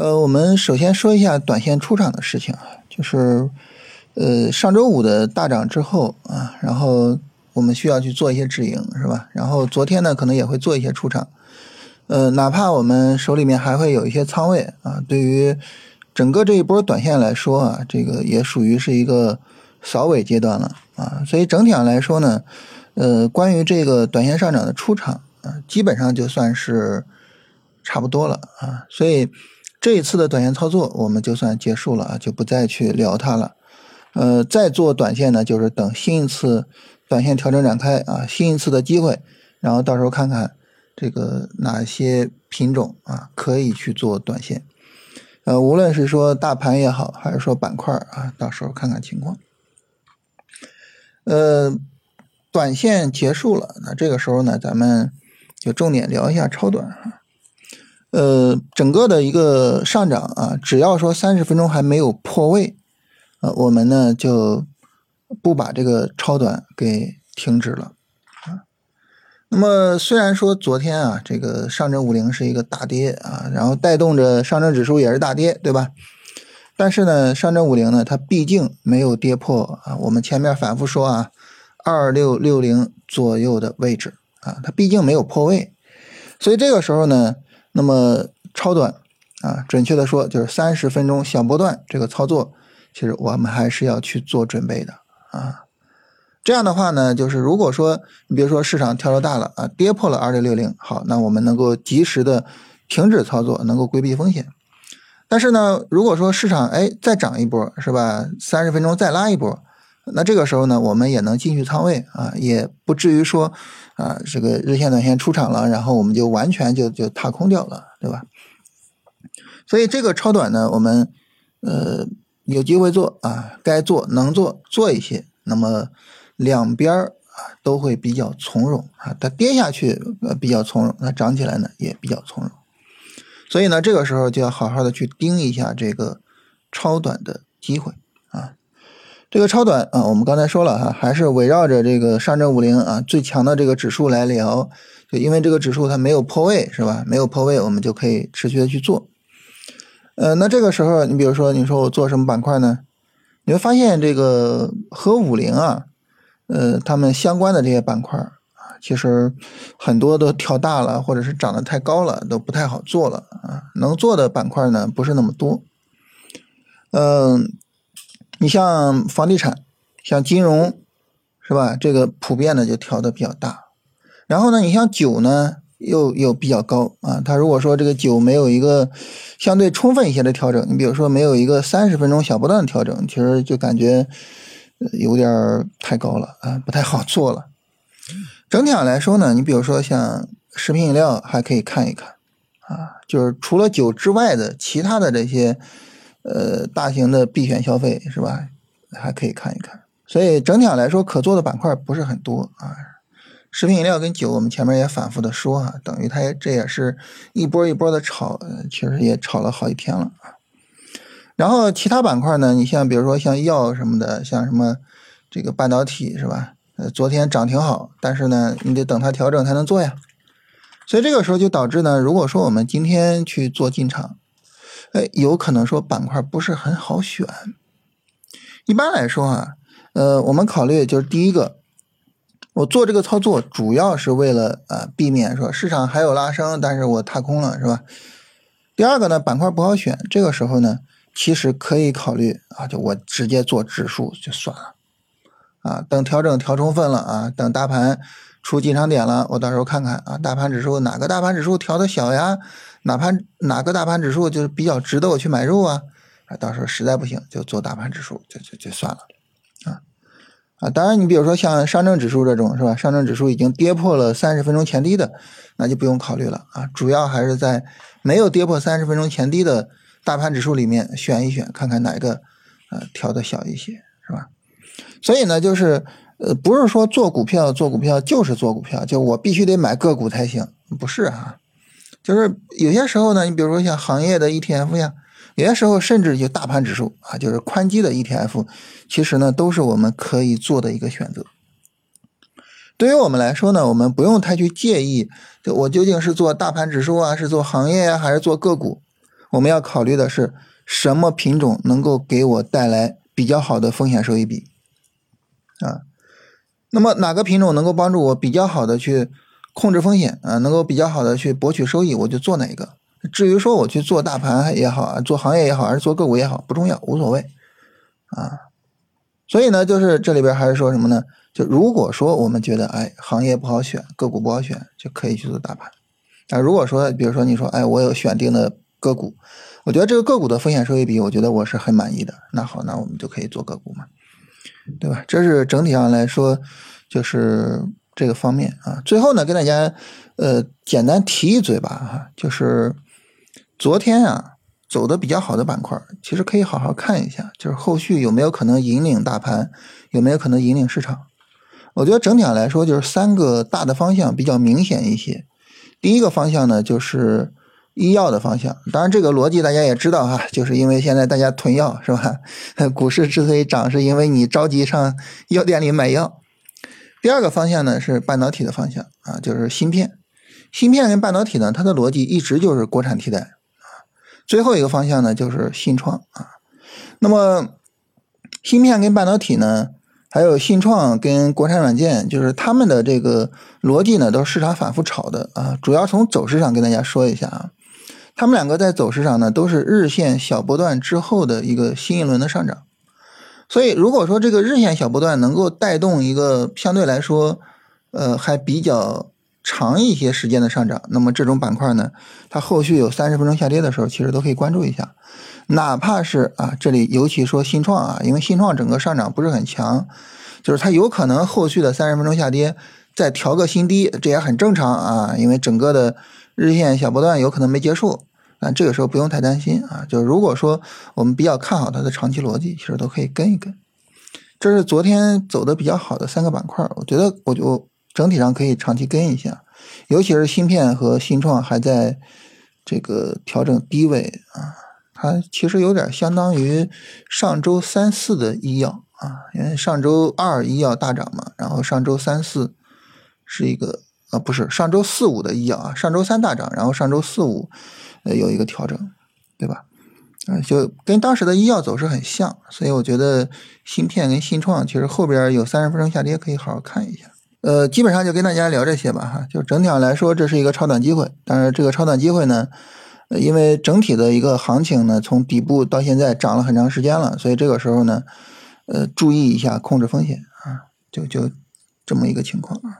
呃，我们首先说一下短线出场的事情啊，就是呃上周五的大涨之后啊，然后我们需要去做一些止盈，是吧？然后昨天呢，可能也会做一些出场，呃，哪怕我们手里面还会有一些仓位啊，对于整个这一波短线来说啊，这个也属于是一个扫尾阶段了啊，所以整体上来说呢，呃，关于这个短线上涨的出场啊，基本上就算是差不多了啊，所以。这一次的短线操作我们就算结束了啊，就不再去聊它了。呃，再做短线呢，就是等新一次短线调整展开啊，新一次的机会，然后到时候看看这个哪些品种啊可以去做短线。呃，无论是说大盘也好，还是说板块啊，到时候看看情况。呃，短线结束了，那这个时候呢，咱们就重点聊一下超短啊。呃，整个的一个上涨啊，只要说三十分钟还没有破位，呃，我们呢就不把这个超短给停止了啊。那么虽然说昨天啊，这个上证五零是一个大跌啊，然后带动着上证指数也是大跌，对吧？但是呢，上证五零呢，它毕竟没有跌破啊，我们前面反复说啊，二六六零左右的位置啊，它毕竟没有破位，所以这个时候呢。那么超短啊，准确的说就是三十分钟小波段这个操作，其实我们还是要去做准备的啊。这样的话呢，就是如果说你比如说市场跳得大了啊，跌破了二六六零，好，那我们能够及时的停止操作，能够规避风险。但是呢，如果说市场哎再涨一波是吧，三十分钟再拉一波，那这个时候呢，我们也能进去仓位啊，也不至于说。啊，这个日线、短线出场了，然后我们就完全就就踏空掉了，对吧？所以这个超短呢，我们呃有机会做啊，该做能做做一些，那么两边儿啊都会比较从容啊。它跌下去呃比较从容，它涨起来呢也比较从容。所以呢，这个时候就要好好的去盯一下这个超短的机会。这个超短啊，我们刚才说了哈，还是围绕着这个上证五零啊最强的这个指数来聊，就因为这个指数它没有破位是吧？没有破位，我们就可以持续的去做。呃，那这个时候你比如说你说我做什么板块呢？你会发现这个和五零啊，呃，他们相关的这些板块啊，其实很多都跳大了，或者是涨得太高了，都不太好做了啊。能做的板块呢不是那么多，嗯。你像房地产，像金融，是吧？这个普遍的就调的比较大。然后呢，你像酒呢，又又比较高啊。它如果说这个酒没有一个相对充分一些的调整，你比如说没有一个三十分钟小波段的调整，其实就感觉有点太高了啊，不太好做了。整体上来说呢，你比如说像食品饮料还可以看一看啊，就是除了酒之外的其他的这些。呃，大型的必选消费是吧？还可以看一看。所以整体上来说，可做的板块不是很多啊。食品饮料跟酒，我们前面也反复的说啊，等于它这也是一波一波的炒，其实也炒了好几天了啊。然后其他板块呢，你像比如说像药什么的，像什么这个半导体是吧？呃，昨天涨挺好，但是呢，你得等它调整才能做呀。所以这个时候就导致呢，如果说我们今天去做进场。哎，有可能说板块不是很好选。一般来说啊，呃，我们考虑就是第一个，我做这个操作主要是为了啊避免说市场还有拉升，但是我踏空了，是吧？第二个呢，板块不好选，这个时候呢，其实可以考虑啊，就我直接做指数就算了，啊，等调整调充分了啊，等大盘出进场点了，我到时候看看啊，大盘指数哪个大盘指数调的小呀？哪怕哪个大盘指数就是比较值得我去买入啊，啊，到时候实在不行就做大盘指数，就就就算了，啊啊，当然你比如说像上证指数这种是吧？上证指数已经跌破了三十分钟前低的，那就不用考虑了啊。主要还是在没有跌破三十分钟前低的大盘指数里面选一选，看看哪个呃调的小一些，是吧？所以呢，就是呃，不是说做股票做股票就是做股票，就我必须得买个股才行，不是啊。就是有些时候呢，你比如说像行业的 ETF 呀，有些时候甚至就大盘指数啊，就是宽基的 ETF，其实呢都是我们可以做的一个选择。对于我们来说呢，我们不用太去介意，就我究竟是做大盘指数啊，是做行业啊，还是做个股，我们要考虑的是什么品种能够给我带来比较好的风险收益比啊。那么哪个品种能够帮助我比较好的去控制风险啊，能够比较好的去博取收益，我就做哪个。至于说我去做大盘也好啊，做行业也好，还是做个股也好，不重要，无所谓啊。所以呢，就是这里边还是说什么呢？就如果说我们觉得哎行业不好选，个股不好选，就可以去做大盘。啊，如果说比如说你说哎我有选定的个股，我觉得这个个股的风险收益比，我觉得我是很满意的。那好，那我们就可以做个股嘛，对吧？这是整体上来说就是这个方面啊。最后呢，跟大家呃简单提一嘴吧哈，就是。昨天啊，走的比较好的板块，其实可以好好看一下，就是后续有没有可能引领大盘，有没有可能引领市场。我觉得整体上来说，就是三个大的方向比较明显一些。第一个方向呢，就是医药的方向。当然，这个逻辑大家也知道哈，就是因为现在大家囤药是吧？股市之所以涨，是因为你着急上药店里买药。第二个方向呢，是半导体的方向啊，就是芯片。芯片跟半导体呢，它的逻辑一直就是国产替代啊。最后一个方向呢，就是信创啊。那么，芯片跟半导体呢，还有信创跟国产软件，就是他们的这个逻辑呢，都是市场反复炒的啊。主要从走势上跟大家说一下啊，他们两个在走势上呢，都是日线小波段之后的一个新一轮的上涨。所以，如果说这个日线小波段能够带动一个相对来说，呃，还比较。长一些时间的上涨，那么这种板块呢，它后续有三十分钟下跌的时候，其实都可以关注一下。哪怕是啊，这里尤其说新创啊，因为新创整个上涨不是很强，就是它有可能后续的三十分钟下跌再调个新低，这也很正常啊。因为整个的日线小波段有可能没结束，那这个时候不用太担心啊。就如果说我们比较看好它的长期逻辑，其实都可以跟一跟。这是昨天走的比较好的三个板块，我觉得我就。整体上可以长期跟一下，尤其是芯片和新创还在这个调整低位啊，它其实有点相当于上周三四的医药啊，因为上周二医药大涨嘛，然后上周三四是一个啊不是上周四五的医药啊，上周三大涨，然后上周四五呃有一个调整，对吧？啊，就跟当时的医药走势很像，所以我觉得芯片跟新创其实后边有三十分钟下跌，可以好好看一下。呃，基本上就跟大家聊这些吧，哈，就整体上来说，这是一个超短机会。但是这个超短机会呢，因为整体的一个行情呢，从底部到现在涨了很长时间了，所以这个时候呢，呃，注意一下控制风险啊，就就这么一个情况啊。